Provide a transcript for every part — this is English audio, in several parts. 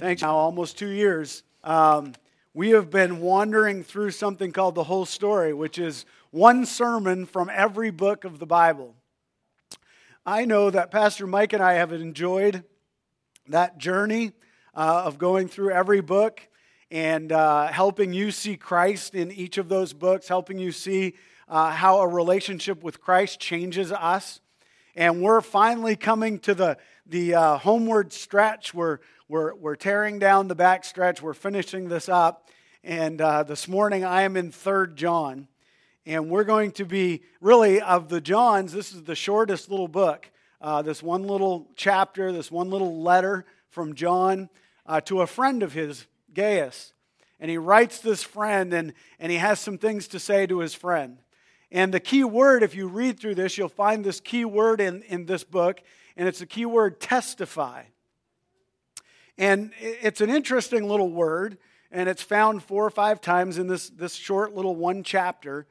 Thanks. Now, almost two years, um, we have been wandering through something called the whole story, which is one sermon from every book of the Bible. I know that Pastor Mike and I have enjoyed that journey uh, of going through every book and uh, helping you see Christ in each of those books, helping you see uh, how a relationship with Christ changes us. And we're finally coming to the, the uh, homeward stretch. We're, we're, we're tearing down the back stretch. We're finishing this up. And uh, this morning I am in 3rd John. And we're going to be, really, of the Johns, this is the shortest little book. Uh, this one little chapter, this one little letter from John uh, to a friend of his, Gaius. And he writes this friend, and, and he has some things to say to his friend. And the key word, if you read through this, you'll find this key word in, in this book, and it's the key word testify. And it's an interesting little word, and it's found four or five times in this, this short little one chapter.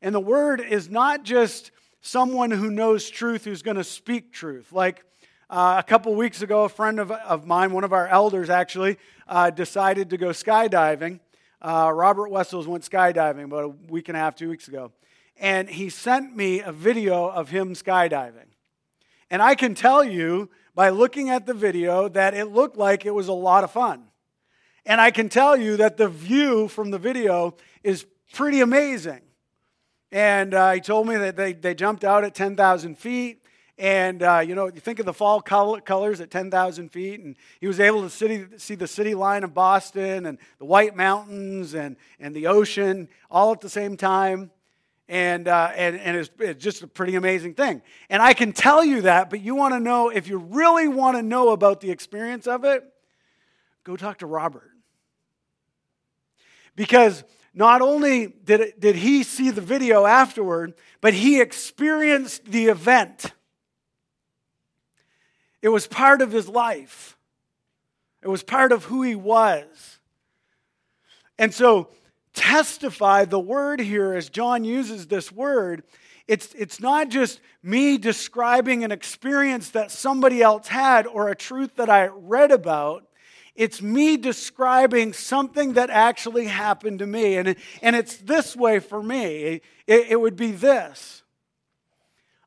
And the word is not just someone who knows truth who's going to speak truth. Like uh, a couple weeks ago, a friend of, of mine, one of our elders actually, uh, decided to go skydiving. Uh, Robert Wessels went skydiving about a week and a half, two weeks ago and he sent me a video of him skydiving. And I can tell you by looking at the video that it looked like it was a lot of fun. And I can tell you that the view from the video is pretty amazing. And uh, he told me that they, they jumped out at 10,000 feet. And, uh, you know, you think of the fall colors at 10,000 feet, and he was able to city, see the city line of Boston and the White Mountains and, and the ocean all at the same time and, uh, and, and it's, it's just a pretty amazing thing. And I can tell you that, but you want to know, if you really want to know about the experience of it, go talk to Robert. Because not only did, it, did he see the video afterward, but he experienced the event. It was part of his life, it was part of who he was. And so testify, the word here, as John uses this word, it's, it's not just me describing an experience that somebody else had or a truth that I read about. It's me describing something that actually happened to me. And, and it's this way for me it, it would be this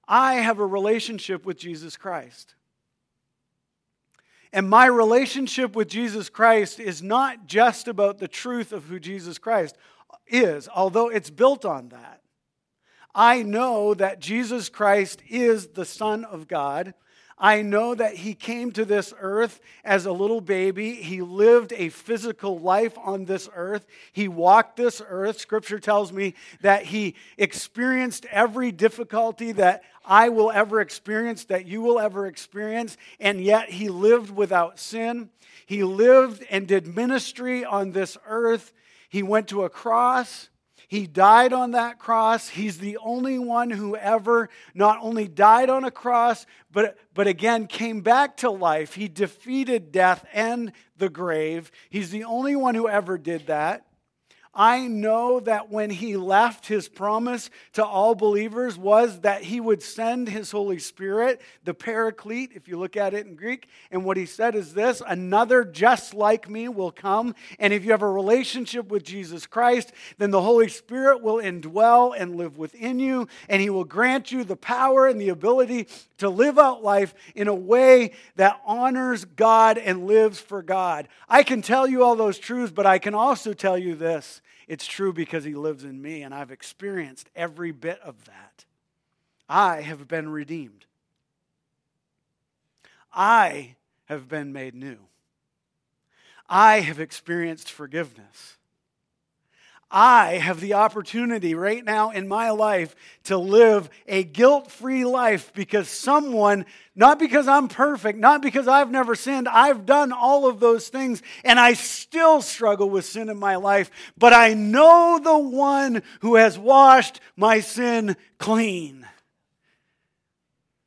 I have a relationship with Jesus Christ. And my relationship with Jesus Christ is not just about the truth of who Jesus Christ is, although it's built on that. I know that Jesus Christ is the Son of God. I know that he came to this earth as a little baby. He lived a physical life on this earth. He walked this earth. Scripture tells me that he experienced every difficulty that I will ever experience, that you will ever experience, and yet he lived without sin. He lived and did ministry on this earth. He went to a cross. He died on that cross. He's the only one who ever not only died on a cross, but, but again came back to life. He defeated death and the grave. He's the only one who ever did that. I know that when he left, his promise to all believers was that he would send his Holy Spirit, the Paraclete, if you look at it in Greek. And what he said is this another just like me will come. And if you have a relationship with Jesus Christ, then the Holy Spirit will indwell and live within you. And he will grant you the power and the ability to live out life in a way that honors God and lives for God. I can tell you all those truths, but I can also tell you this it's true because He lives in me, and I've experienced every bit of that. I have been redeemed. I have been made new. I have experienced forgiveness. I have the opportunity right now in my life to live a guilt free life because someone, not because I'm perfect, not because I've never sinned, I've done all of those things and I still struggle with sin in my life, but I know the one who has washed my sin clean.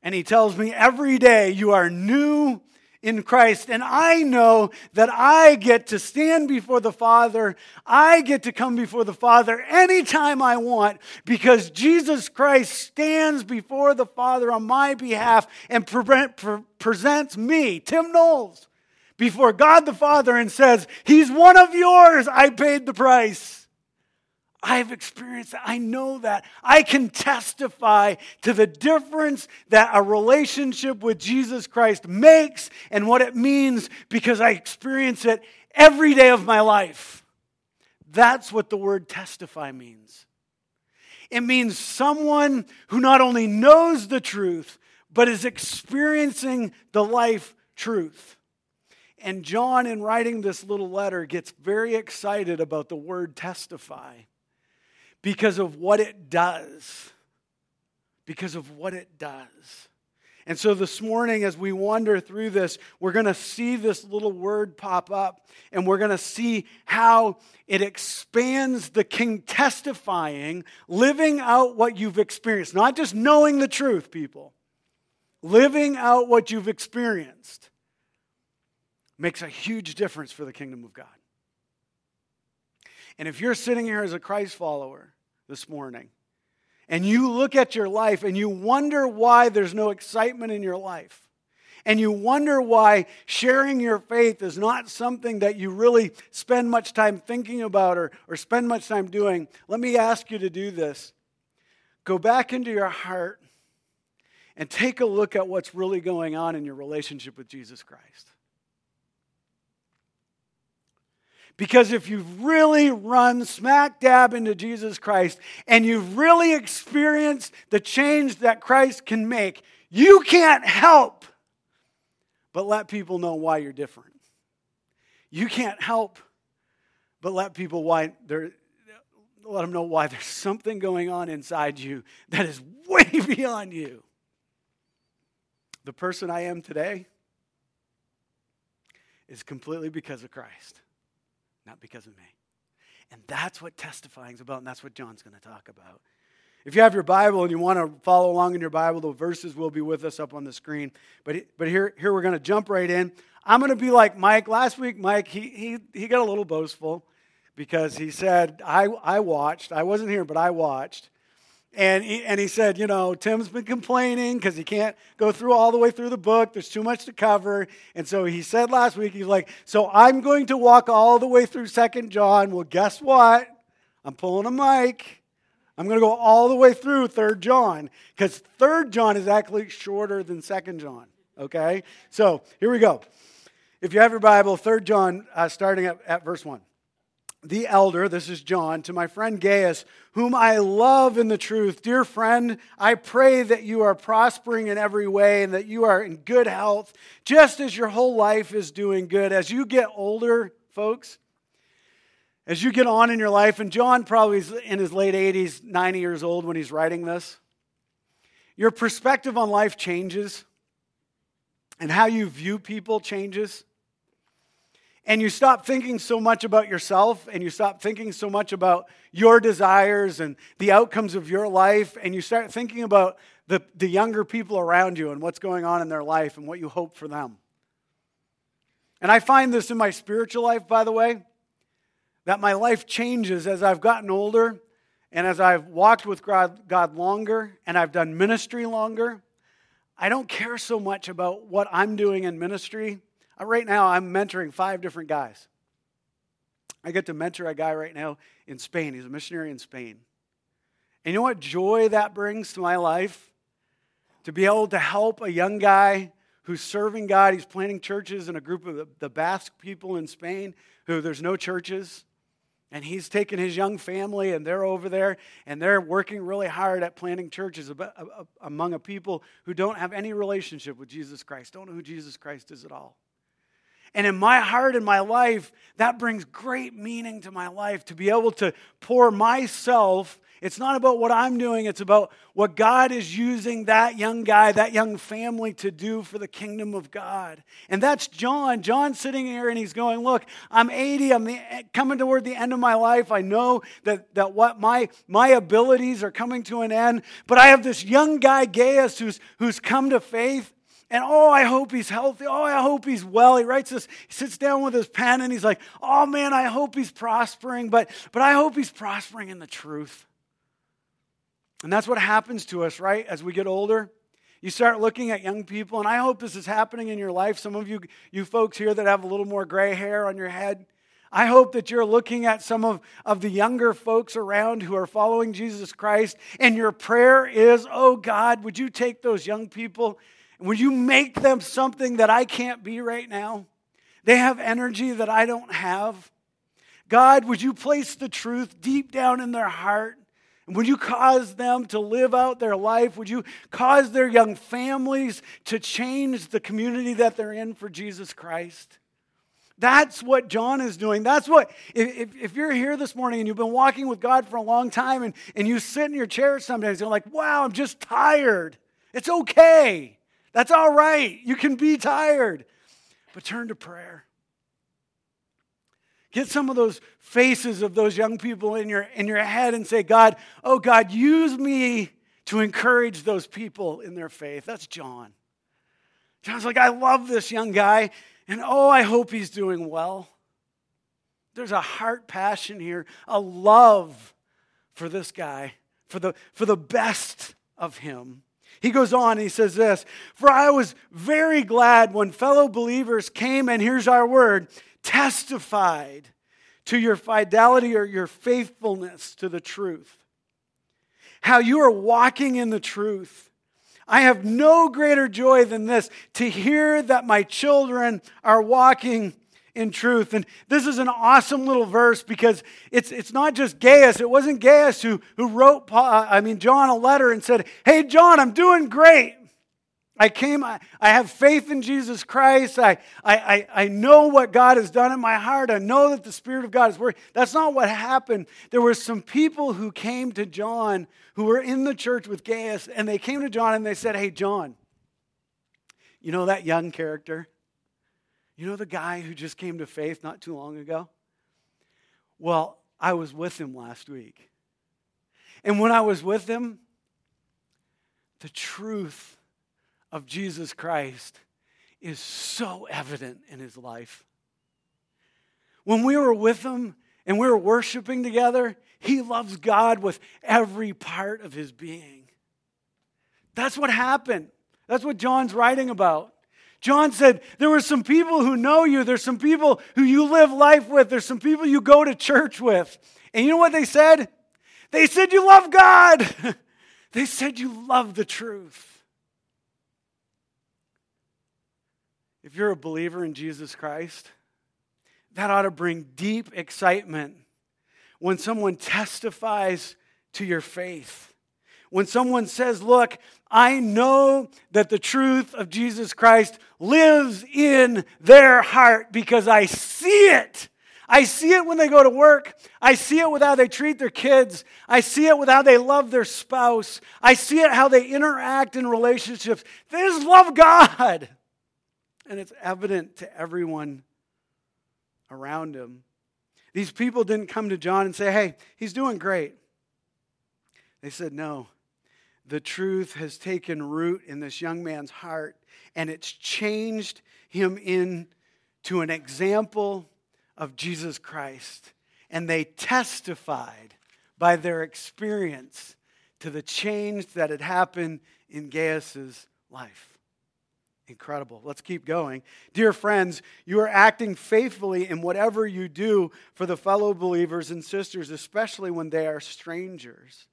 And he tells me every day, You are new in Christ. And I know that I get to stand before the Father. I get to come before the Father anytime I want because Jesus Christ stands before the Father on my behalf and pre- pre- presents me, Tim Knowles, before God the Father and says, He's one of yours. I paid the price. I've experienced that. I know that. I can testify to the difference that a relationship with Jesus Christ makes and what it means because I experience it every day of my life. That's what the word testify means. It means someone who not only knows the truth, but is experiencing the life truth. And John, in writing this little letter, gets very excited about the word testify because of what it does. Because of what it does. And so this morning, as we wander through this, we're going to see this little word pop up and we're going to see how it expands the king testifying, living out what you've experienced, not just knowing the truth, people. Living out what you've experienced makes a huge difference for the kingdom of God. And if you're sitting here as a Christ follower this morning, and you look at your life and you wonder why there's no excitement in your life, and you wonder why sharing your faith is not something that you really spend much time thinking about or, or spend much time doing, let me ask you to do this. Go back into your heart and take a look at what's really going on in your relationship with Jesus Christ. Because if you've really run smack dab into Jesus Christ and you've really experienced the change that Christ can make, you can't help but let people know why you're different. You can't help but let people why they're let them know why there's something going on inside you that is way beyond you. The person I am today is completely because of Christ not because of me. And that's what testifying is about, and that's what John's going to talk about. If you have your Bible and you want to follow along in your Bible, the verses will be with us up on the screen. But, but here, here we're going to jump right in. I'm going to be like Mike. Last week, Mike, he, he, he got a little boastful because he said, I, I watched. I wasn't here, but I watched. And he, and he said, you know, Tim's been complaining because he can't go through all the way through the book. There's too much to cover. And so he said last week, he's like, so I'm going to walk all the way through Second John. Well, guess what? I'm pulling a Mike. I'm going to go all the way through Third John because Third John is actually shorter than Second John. Okay? So here we go. If you have your Bible, Third John, uh, starting at, at verse 1 the elder, this is John, to my friend Gaius, whom I love in the truth. Dear friend, I pray that you are prospering in every way and that you are in good health, just as your whole life is doing good. As you get older, folks, as you get on in your life, and John probably is in his late 80s, 90 years old when he's writing this, your perspective on life changes and how you view people changes and you stop thinking so much about yourself and you stop thinking so much about your desires and the outcomes of your life and you start thinking about the, the younger people around you and what's going on in their life and what you hope for them. And I find this in my spiritual life, by the way, that my life changes as I've gotten older and as I've walked with God, God longer and I've done ministry longer. I don't care so much about what I'm doing in ministry Uh, right now, I'm mentoring five different guys. I get to mentor a guy right now in Spain. He's a missionary in Spain. And you know what joy that brings to my life? To be able to help a young guy who's serving God. He's planting churches in a group of the, Basque people in Spain who there's no churches. And he's taken his young family and they're over there and they're working really hard at planting churches among a people who don't have any relationship with Jesus Christ, don't know who Jesus Christ is at all. And in my heart and my life, that brings great meaning to my life to be able to pour myself. It's not about what I'm doing, it's about what God is using that young guy, that young family to do for the kingdom of God. And that's John. John's sitting here and he's going, Look, I'm 80, I'm the, coming toward the end of my life. I know that, that what my, my abilities are coming to an end, but I have this young guy, Gaius, who's, who's come to faith. And oh, I hope he's healthy. Oh, I hope he's well. He writes this, he sits down with his pen and he's like, oh man, I hope he's prospering, but, but I hope he's prospering in the truth. And that's what happens to us, right, as we get older. You start looking at young people, and I hope this is happening in your life. Some of you, you folks here that have a little more gray hair on your head, I hope that you're looking at some of, of the younger folks around who are following Jesus Christ, and your prayer is, Oh God, would you take those young people would you make them something that I can't be right now? They have energy that I don't have. God, would you place the truth deep down in their heart? Would you cause them to live out their life? Would you cause their young families to change the community that they're in for Jesus Christ? That's what John is doing. That's what, if, if you're here this morning and you've been walking with God for a long time and, and you sit in your chair sometimes, you're like, wow, I'm just tired. It's okay. That's all right. You can be tired. But turn to prayer. Get some of those faces of those young people in your, in your head and say, God, oh God, use me to encourage those people in their faith. That's John. John's like, I love this young guy, and oh, I hope he's doing well. There's a heart passion here, a love for this guy, for the, for the best of him. He goes on, he says this For I was very glad when fellow believers came, and here's our word testified to your fidelity or your faithfulness to the truth. How you are walking in the truth. I have no greater joy than this to hear that my children are walking in truth. And this is an awesome little verse because it's, it's not just Gaius. It wasn't Gaius who, who wrote, Paul, uh, I mean, John a letter and said, Hey, John, I'm doing great. I came, I, I have faith in Jesus Christ. I, I, I know what God has done in my heart. I know that the Spirit of God is working. That's not what happened. There were some people who came to John who were in the church with Gaius, and they came to John and they said, Hey, John, you know that young character? You know the guy who just came to faith not too long ago? Well, I was with him last week. And when I was with him, the truth of Jesus Christ is so evident in his life. When we were with him and we were worshiping together, he loves God with every part of his being. That's what happened. That's what John's writing about. John said, There were some people who know you. There's some people who you live life with. There's some people you go to church with. And you know what they said? They said, You love God. they said, You love the truth. If you're a believer in Jesus Christ, that ought to bring deep excitement when someone testifies to your faith. When someone says, Look, I know that the truth of Jesus Christ lives in their heart because I see it. I see it when they go to work. I see it with how they treat their kids. I see it with how they love their spouse. I see it how they interact in relationships. They just love God and it's evident to everyone around him. These people didn't come to John and say, Hey, he's doing great. They said, No. The truth has taken root in this young man's heart, and it's changed him into an example of Jesus Christ. And they testified by their experience to the change that had happened in Gaius's life. Incredible. Let's keep going. Dear friends, you are acting faithfully in whatever you do for the fellow believers and sisters, especially when they are strangers.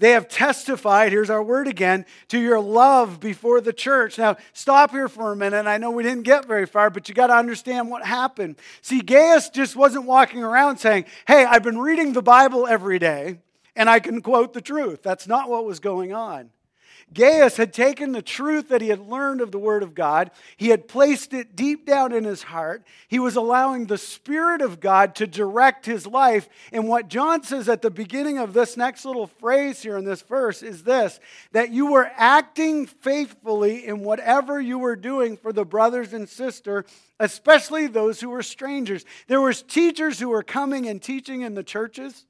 They have testified, here's our word again, to your love before the church. Now, stop here for a minute. I know we didn't get very far, but you got to understand what happened. See, Gaius just wasn't walking around saying, Hey, I've been reading the Bible every day and I can quote the truth. That's not what was going on. Gaius had taken the truth that he had learned of the Word of God, he had placed it deep down in his heart. He was allowing the Spirit of God to direct his life. And what John says at the beginning of this next little phrase here in this verse is this that you were acting faithfully in whatever you were doing for the brothers and sister especially those who were strangers there was teachers who were coming and teaching in the churches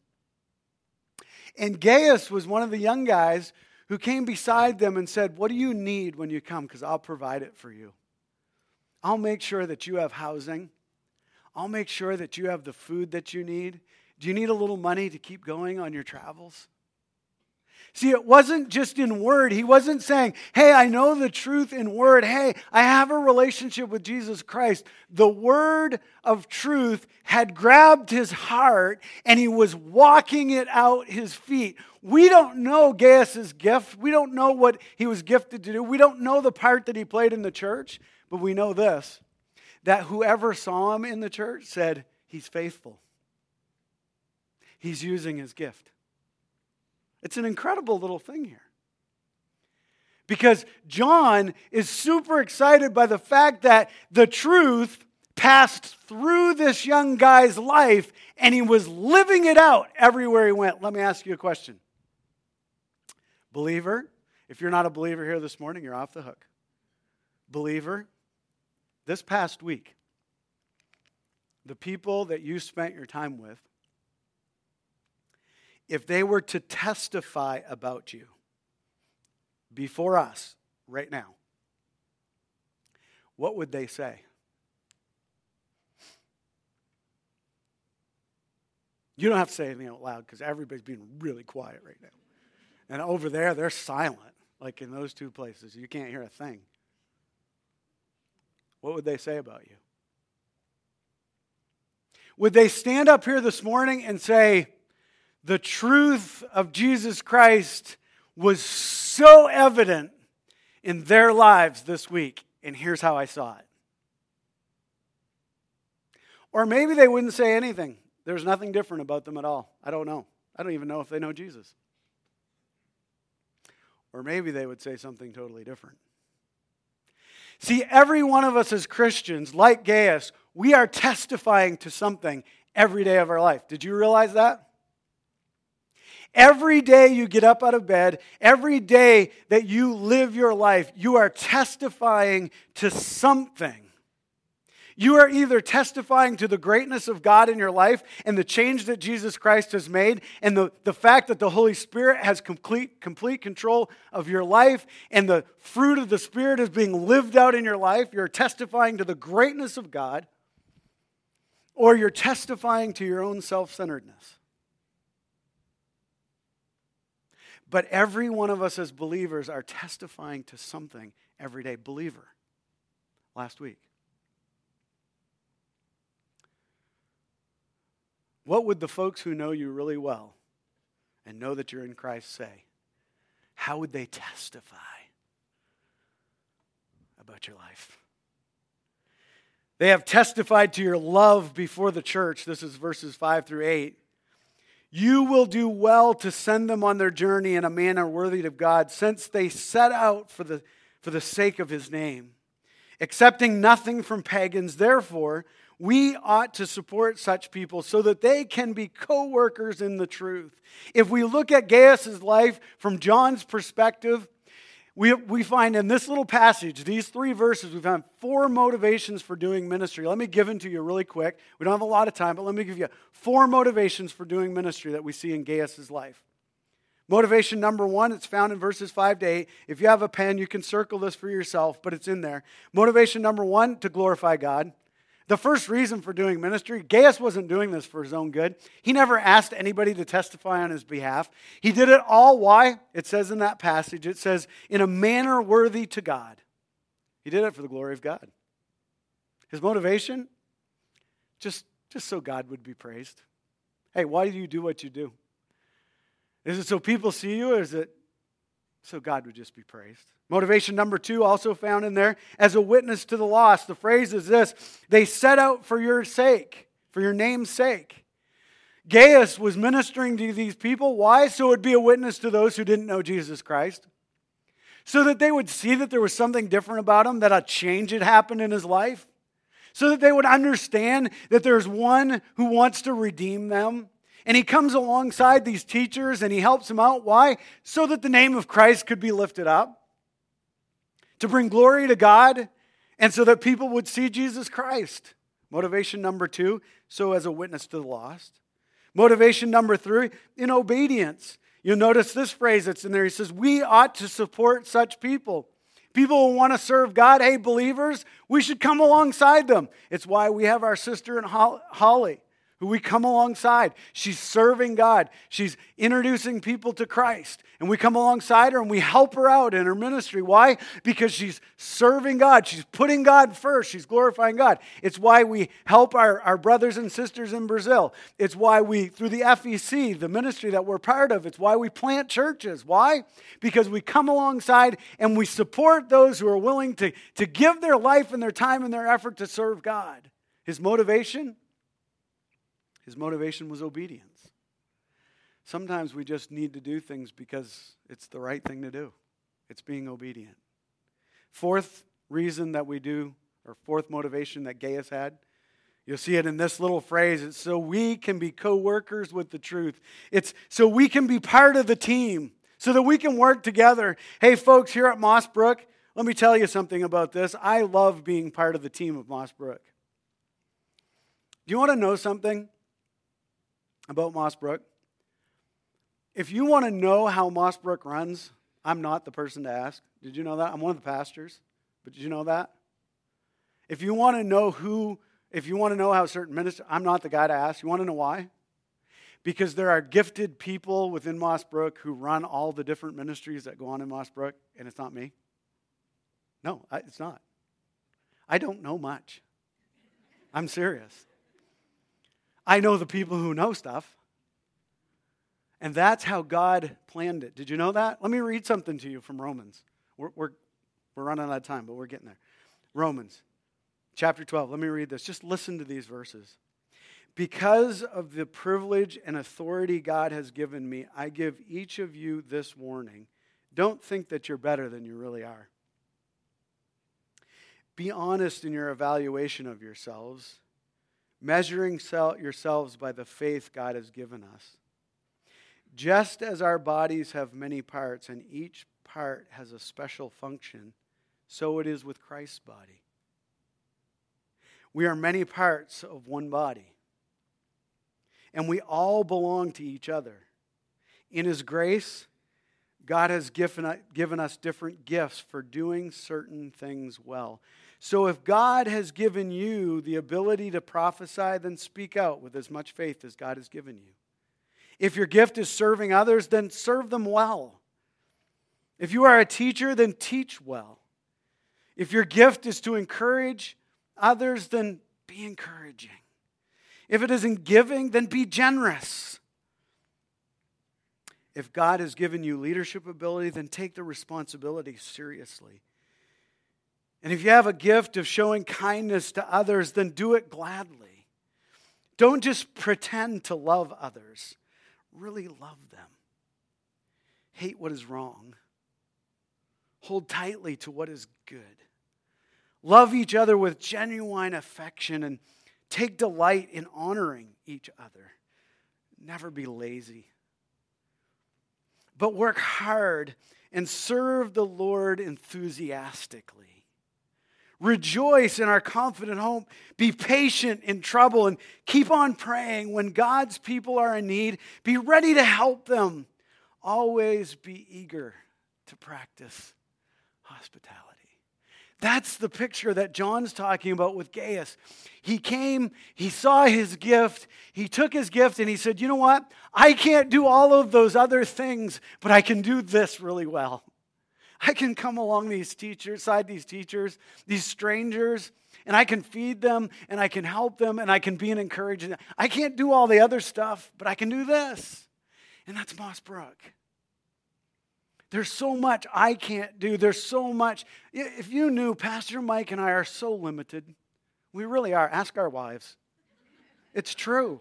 and gaius was one of the young guys who came beside them and said, What do you need when you come? Because I'll provide it for you. I'll make sure that you have housing. I'll make sure that you have the food that you need. Do you need a little money to keep going on your travels? See, it wasn't just in word. He wasn't saying, Hey, I know the truth in word. Hey, I have a relationship with Jesus Christ. The word of truth had grabbed his heart and he was walking it out his feet. We don't know Gaius's gift. We don't know what he was gifted to do. We don't know the part that he played in the church, but we know this that whoever saw him in the church said, He's faithful. He's using his gift. It's an incredible little thing here. Because John is super excited by the fact that the truth passed through this young guy's life and he was living it out everywhere he went. Let me ask you a question. Believer, if you're not a believer here this morning, you're off the hook. Believer, this past week, the people that you spent your time with, if they were to testify about you before us right now, what would they say? You don't have to say anything out loud because everybody's being really quiet right now. And over there, they're silent, like in those two places. You can't hear a thing. What would they say about you? Would they stand up here this morning and say, the truth of Jesus Christ was so evident in their lives this week, and here's how I saw it. Or maybe they wouldn't say anything. There's nothing different about them at all. I don't know. I don't even know if they know Jesus. Or maybe they would say something totally different. See, every one of us as Christians, like Gaius, we are testifying to something every day of our life. Did you realize that? Every day you get up out of bed, every day that you live your life, you are testifying to something. You are either testifying to the greatness of God in your life and the change that Jesus Christ has made, and the, the fact that the Holy Spirit has complete, complete control of your life, and the fruit of the Spirit is being lived out in your life. You're testifying to the greatness of God, or you're testifying to your own self centeredness. But every one of us as believers are testifying to something every day. Believer, last week. What would the folks who know you really well and know that you're in Christ say? How would they testify about your life? They have testified to your love before the church. This is verses 5 through 8. You will do well to send them on their journey in a manner worthy of God, since they set out for the, for the sake of his name. Accepting nothing from pagans, therefore, we ought to support such people so that they can be co workers in the truth. If we look at Gaius' life from John's perspective, we, we find in this little passage, these three verses, we found four motivations for doing ministry. Let me give them to you really quick. We don't have a lot of time, but let me give you four motivations for doing ministry that we see in Gaius' life. Motivation number one, it's found in verses 5 to 8. If you have a pen, you can circle this for yourself, but it's in there. Motivation number one, to glorify God. The first reason for doing ministry, Gaius wasn't doing this for his own good. He never asked anybody to testify on his behalf. He did it all, why? It says in that passage, it says, in a manner worthy to God. He did it for the glory of God. His motivation? Just, just so God would be praised. Hey, why do you do what you do? Is it so people see you, or is it so God would just be praised? Motivation number two, also found in there, as a witness to the lost. The phrase is this they set out for your sake, for your name's sake. Gaius was ministering to these people. Why? So it would be a witness to those who didn't know Jesus Christ. So that they would see that there was something different about him, that a change had happened in his life. So that they would understand that there's one who wants to redeem them. And he comes alongside these teachers and he helps them out. Why? So that the name of Christ could be lifted up to bring glory to God and so that people would see Jesus Christ. Motivation number two, so as a witness to the lost. Motivation number three, in obedience. You'll notice this phrase that's in there. He says, We ought to support such people. People who want to serve God, hey, believers, we should come alongside them. It's why we have our sister in Holly who we come alongside. She's serving God. She's introducing people to Christ. And we come alongside her and we help her out in her ministry. Why? Because she's serving God. She's putting God first. She's glorifying God. It's why we help our, our brothers and sisters in Brazil. It's why we, through the FEC, the ministry that we're part of, it's why we plant churches. Why? Because we come alongside and we support those who are willing to, to give their life and their time and their effort to serve God. His motivation? His motivation was obedience. Sometimes we just need to do things because it's the right thing to do. It's being obedient. Fourth reason that we do, or fourth motivation that Gaius had, you'll see it in this little phrase it's so we can be co workers with the truth. It's so we can be part of the team, so that we can work together. Hey, folks, here at Mossbrook, let me tell you something about this. I love being part of the team of Mossbrook. Do you want to know something? About Mossbrook. If you want to know how Mossbrook runs, I'm not the person to ask. Did you know that? I'm one of the pastors. But did you know that? If you want to know who, if you want to know how certain ministers, I'm not the guy to ask. You want to know why? Because there are gifted people within Mossbrook who run all the different ministries that go on in Mossbrook, and it's not me. No, it's not. I don't know much. I'm serious. I know the people who know stuff. And that's how God planned it. Did you know that? Let me read something to you from Romans. We're, we're, we're running out of time, but we're getting there. Romans chapter 12. Let me read this. Just listen to these verses. Because of the privilege and authority God has given me, I give each of you this warning. Don't think that you're better than you really are. Be honest in your evaluation of yourselves measuring yourselves by the faith God has given us. Just as our bodies have many parts and each part has a special function, so it is with Christ's body. We are many parts of one body, and we all belong to each other. In His grace, God has given us different gifts for doing certain things well. So if God has given you the ability to prophesy, then speak out with as much faith as God has given you. If your gift is serving others, then serve them well. If you are a teacher, then teach well. If your gift is to encourage others, then be encouraging. If it isn't giving, then be generous. If God has given you leadership ability, then take the responsibility seriously. And if you have a gift of showing kindness to others, then do it gladly. Don't just pretend to love others, really love them. Hate what is wrong, hold tightly to what is good. Love each other with genuine affection and take delight in honoring each other. Never be lazy. But work hard and serve the Lord enthusiastically. Rejoice in our confident hope. Be patient in trouble and keep on praying. When God's people are in need, be ready to help them. Always be eager to practice hospitality. That's the picture that John's talking about with Gaius. He came, he saw his gift, he took his gift, and he said, You know what? I can't do all of those other things, but I can do this really well. I can come along these teachers, side these teachers, these strangers, and I can feed them and I can help them and I can be an encouragement. I can't do all the other stuff, but I can do this. And that's Mossbrook. There's so much I can't do. There's so much. If you knew, Pastor Mike and I are so limited. We really are. Ask our wives. It's true.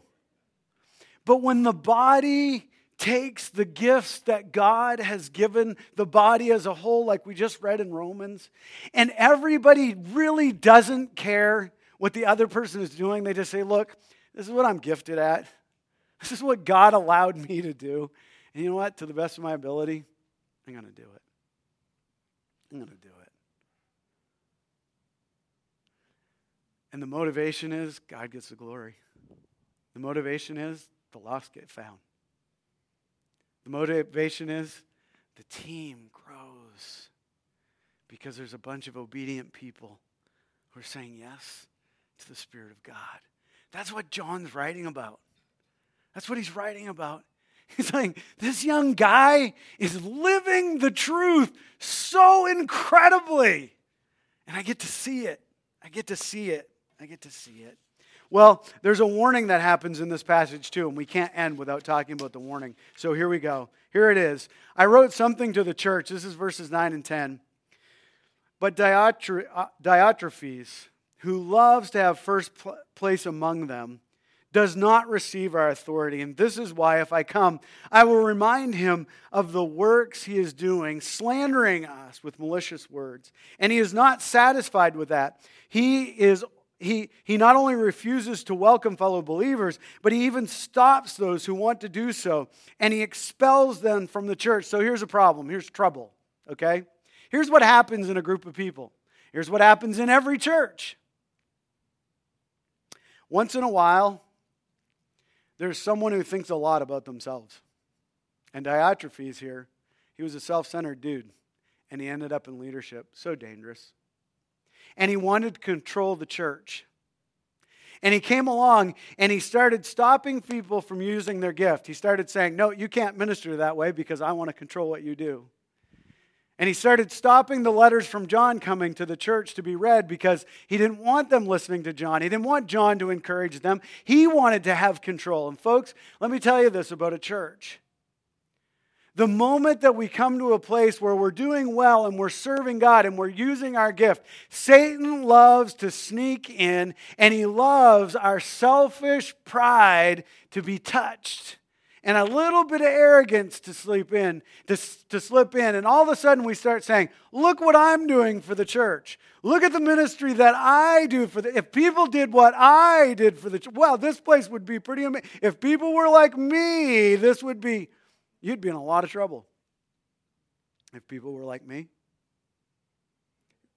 But when the body takes the gifts that God has given the body as a whole, like we just read in Romans, and everybody really doesn't care what the other person is doing. They just say, Look, this is what I'm gifted at. This is what God allowed me to do. And you know what? To the best of my ability, I'm going to do it. I'm going to do it. And the motivation is God gets the glory. The motivation is the lost get found. The motivation is the team grows because there's a bunch of obedient people who are saying yes to the Spirit of God. That's what John's writing about. That's what he's writing about. He's like, this young guy is living the truth so incredibly. And I get to see it. I get to see it. I get to see it. Well, there's a warning that happens in this passage too, and we can't end without talking about the warning. So here we go. Here it is. I wrote something to the church. This is verses 9 and 10. But uh, Diotrephes, who loves to have first place among them, does not receive our authority. And this is why, if I come, I will remind him of the works he is doing, slandering us with malicious words. And he is not satisfied with that. He is he, he not only refuses to welcome fellow believers, but he even stops those who want to do so, and he expels them from the church. So here's a problem. Here's trouble, okay? Here's what happens in a group of people. Here's what happens in every church. Once in a while, there's someone who thinks a lot about themselves. And Diotrephes here, he was a self centered dude, and he ended up in leadership. So dangerous. And he wanted to control the church. And he came along and he started stopping people from using their gift. He started saying, No, you can't minister that way because I want to control what you do. And he started stopping the letters from John coming to the church to be read because he didn't want them listening to John. He didn't want John to encourage them. He wanted to have control. And, folks, let me tell you this about a church. The moment that we come to a place where we're doing well and we're serving God and we're using our gift, Satan loves to sneak in and he loves our selfish pride to be touched and a little bit of arrogance to sleep in, to, to slip in. And all of a sudden we start saying, look what I'm doing for the church. Look at the ministry that I do for the if people did what I did for the well, this place would be pretty amazing. If people were like me, this would be you'd be in a lot of trouble. If people were like me.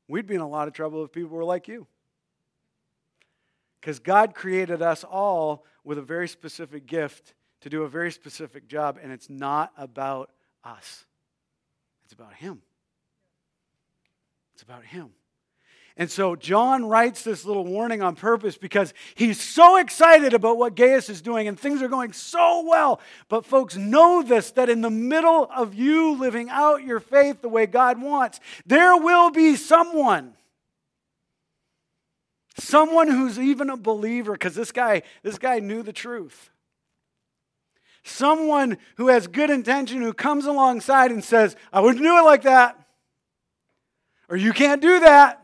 We'd be in a lot of trouble if people were like you. Because God created us all with a very specific gift to do a very specific job, and it's not about us. It's about Him. It's about Him. And so John writes this little warning on purpose because he's so excited about what Gaius is doing and things are going so well. But folks, know this that in the middle of you living out your faith the way God wants, there will be someone someone who's even a believer because this guy this guy knew the truth Someone who has good intention who comes alongside and says, I wouldn't do it like that. Or you can't do that.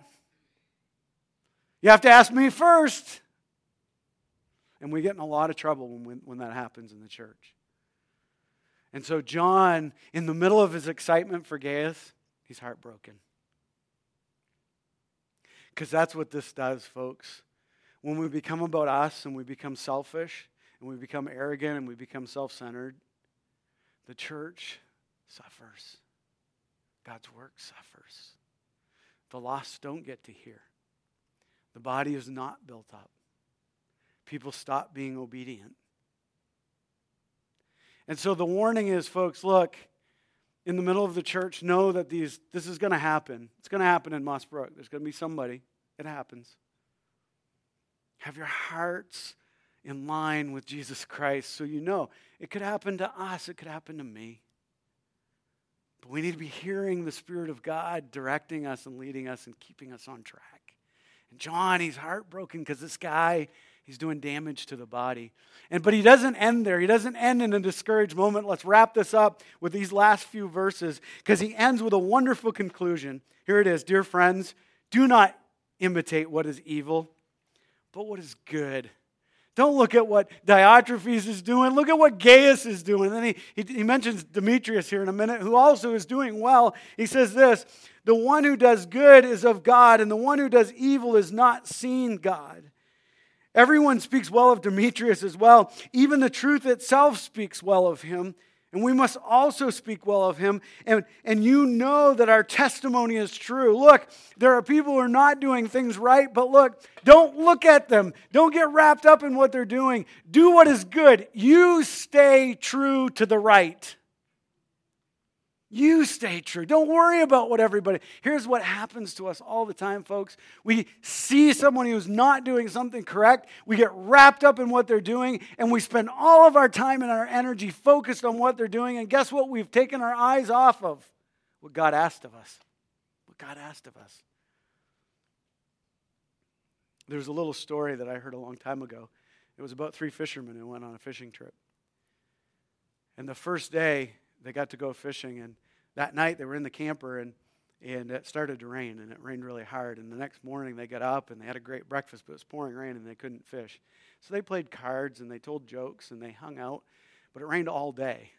You have to ask me first. And we get in a lot of trouble when, when that happens in the church. And so, John, in the middle of his excitement for Gaius, he's heartbroken. Because that's what this does, folks. When we become about us and we become selfish, and we become arrogant and we become self centered, the church suffers. God's work suffers. The lost don't get to hear. The body is not built up. People stop being obedient. And so the warning is, folks, look, in the middle of the church, know that these, this is going to happen. It's going to happen in Mossbrook. There's going to be somebody. It happens. Have your hearts in line with Jesus Christ so you know it could happen to us, it could happen to me. But we need to be hearing the Spirit of God directing us and leading us and keeping us on track. And John, he's heartbroken because this guy, he's doing damage to the body. And but he doesn't end there. He doesn't end in a discouraged moment. Let's wrap this up with these last few verses because he ends with a wonderful conclusion. Here it is, dear friends, do not imitate what is evil, but what is good. Don't look at what Diotrephes is doing. Look at what Gaius is doing. And then he, he, he, mentions Demetrius here in a minute, who also is doing well. He says this The one who does good is of God, and the one who does evil is not seen God. Everyone speaks well of Demetrius as well. Even the truth itself speaks well of him. And we must also speak well of him. And, and you know that our testimony is true. Look, there are people who are not doing things right, but look, don't look at them. Don't get wrapped up in what they're doing. Do what is good. You stay true to the right. You stay true. Don't worry about what everybody. Here's what happens to us all the time, folks. We see someone who's not doing something correct. We get wrapped up in what they're doing, and we spend all of our time and our energy focused on what they're doing. And guess what? We've taken our eyes off of what God asked of us. What God asked of us. There's a little story that I heard a long time ago. It was about three fishermen who went on a fishing trip. And the first day, they got to go fishing. And that night they were in the camper and, and it started to rain and it rained really hard. And the next morning they got up and they had a great breakfast, but it was pouring rain and they couldn't fish. So they played cards and they told jokes and they hung out, but it rained all day.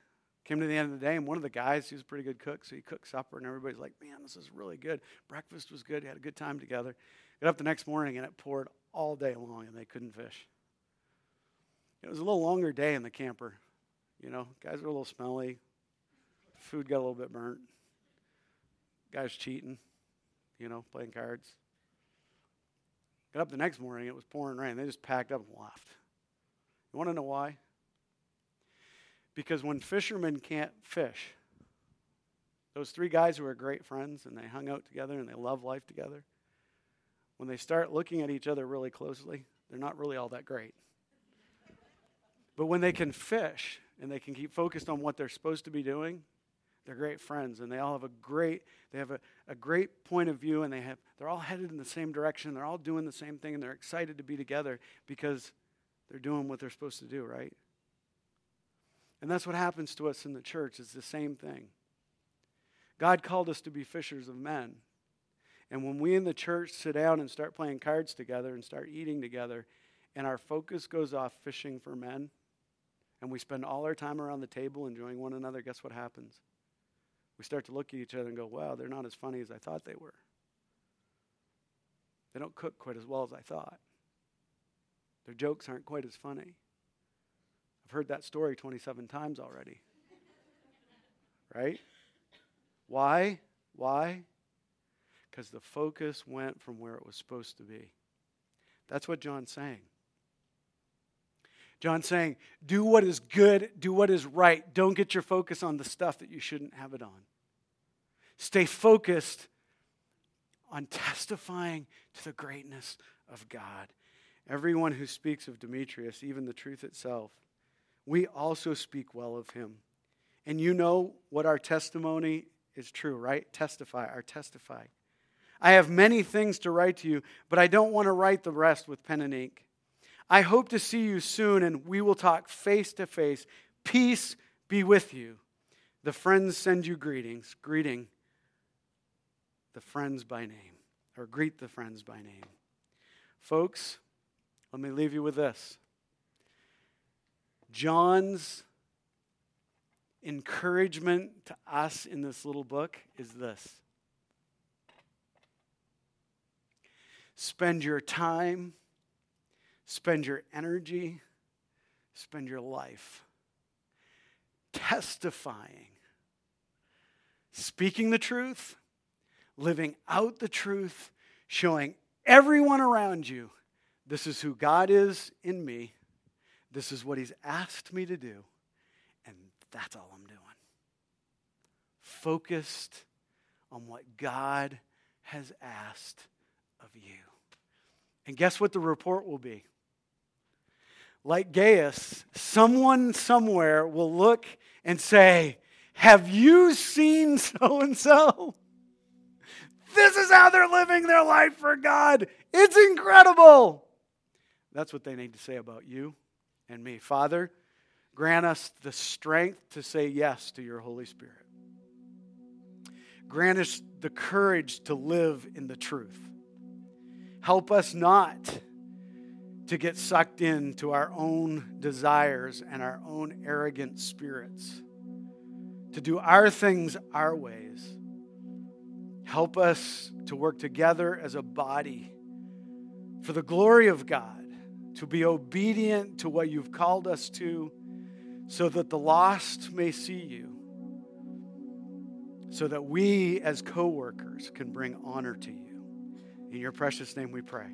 Came to the end of the day, and one of the guys, he was a pretty good cook, so he cooked supper, and everybody's like, Man, this is really good. Breakfast was good. Had a good time together. Got up the next morning, and it poured all day long, and they couldn't fish. It was a little longer day in the camper. You know, guys were a little smelly, Food got a little bit burnt. Guys cheating, you know, playing cards. Got up the next morning, it was pouring rain. They just packed up and left. You want to know why? Because when fishermen can't fish, those three guys who are great friends and they hung out together and they love life together, when they start looking at each other really closely, they're not really all that great. But when they can fish and they can keep focused on what they're supposed to be doing, they're great friends, and they all have a great they have a, a great point of view, and they have they're all headed in the same direction. They're all doing the same thing, and they're excited to be together because they're doing what they're supposed to do, right? And that's what happens to us in the church. It's the same thing. God called us to be fishers of men. And when we in the church sit down and start playing cards together and start eating together, and our focus goes off fishing for men, and we spend all our time around the table enjoying one another, guess what happens? We start to look at each other and go, wow, they're not as funny as I thought they were. They don't cook quite as well as I thought. Their jokes aren't quite as funny. I've heard that story 27 times already. right? Why? Why? Because the focus went from where it was supposed to be. That's what John's saying. John's saying, do what is good, do what is right. Don't get your focus on the stuff that you shouldn't have it on. Stay focused on testifying to the greatness of God. Everyone who speaks of Demetrius, even the truth itself, we also speak well of him. And you know what our testimony is true, right? Testify, our testify. I have many things to write to you, but I don't want to write the rest with pen and ink. I hope to see you soon and we will talk face to face. Peace be with you. The friends send you greetings. Greeting the friends by name, or greet the friends by name. Folks, let me leave you with this. John's encouragement to us in this little book is this spend your time Spend your energy, spend your life testifying, speaking the truth, living out the truth, showing everyone around you this is who God is in me, this is what He's asked me to do, and that's all I'm doing. Focused on what God has asked of you. And guess what the report will be? Like Gaius, someone somewhere will look and say, Have you seen so and so? This is how they're living their life for God. It's incredible. That's what they need to say about you and me. Father, grant us the strength to say yes to your Holy Spirit. Grant us the courage to live in the truth. Help us not to get sucked into our own desires and our own arrogant spirits, to do our things our ways. Help us to work together as a body for the glory of God, to be obedient to what you've called us to, so that the lost may see you, so that we as co workers can bring honor to you. In your precious name we pray.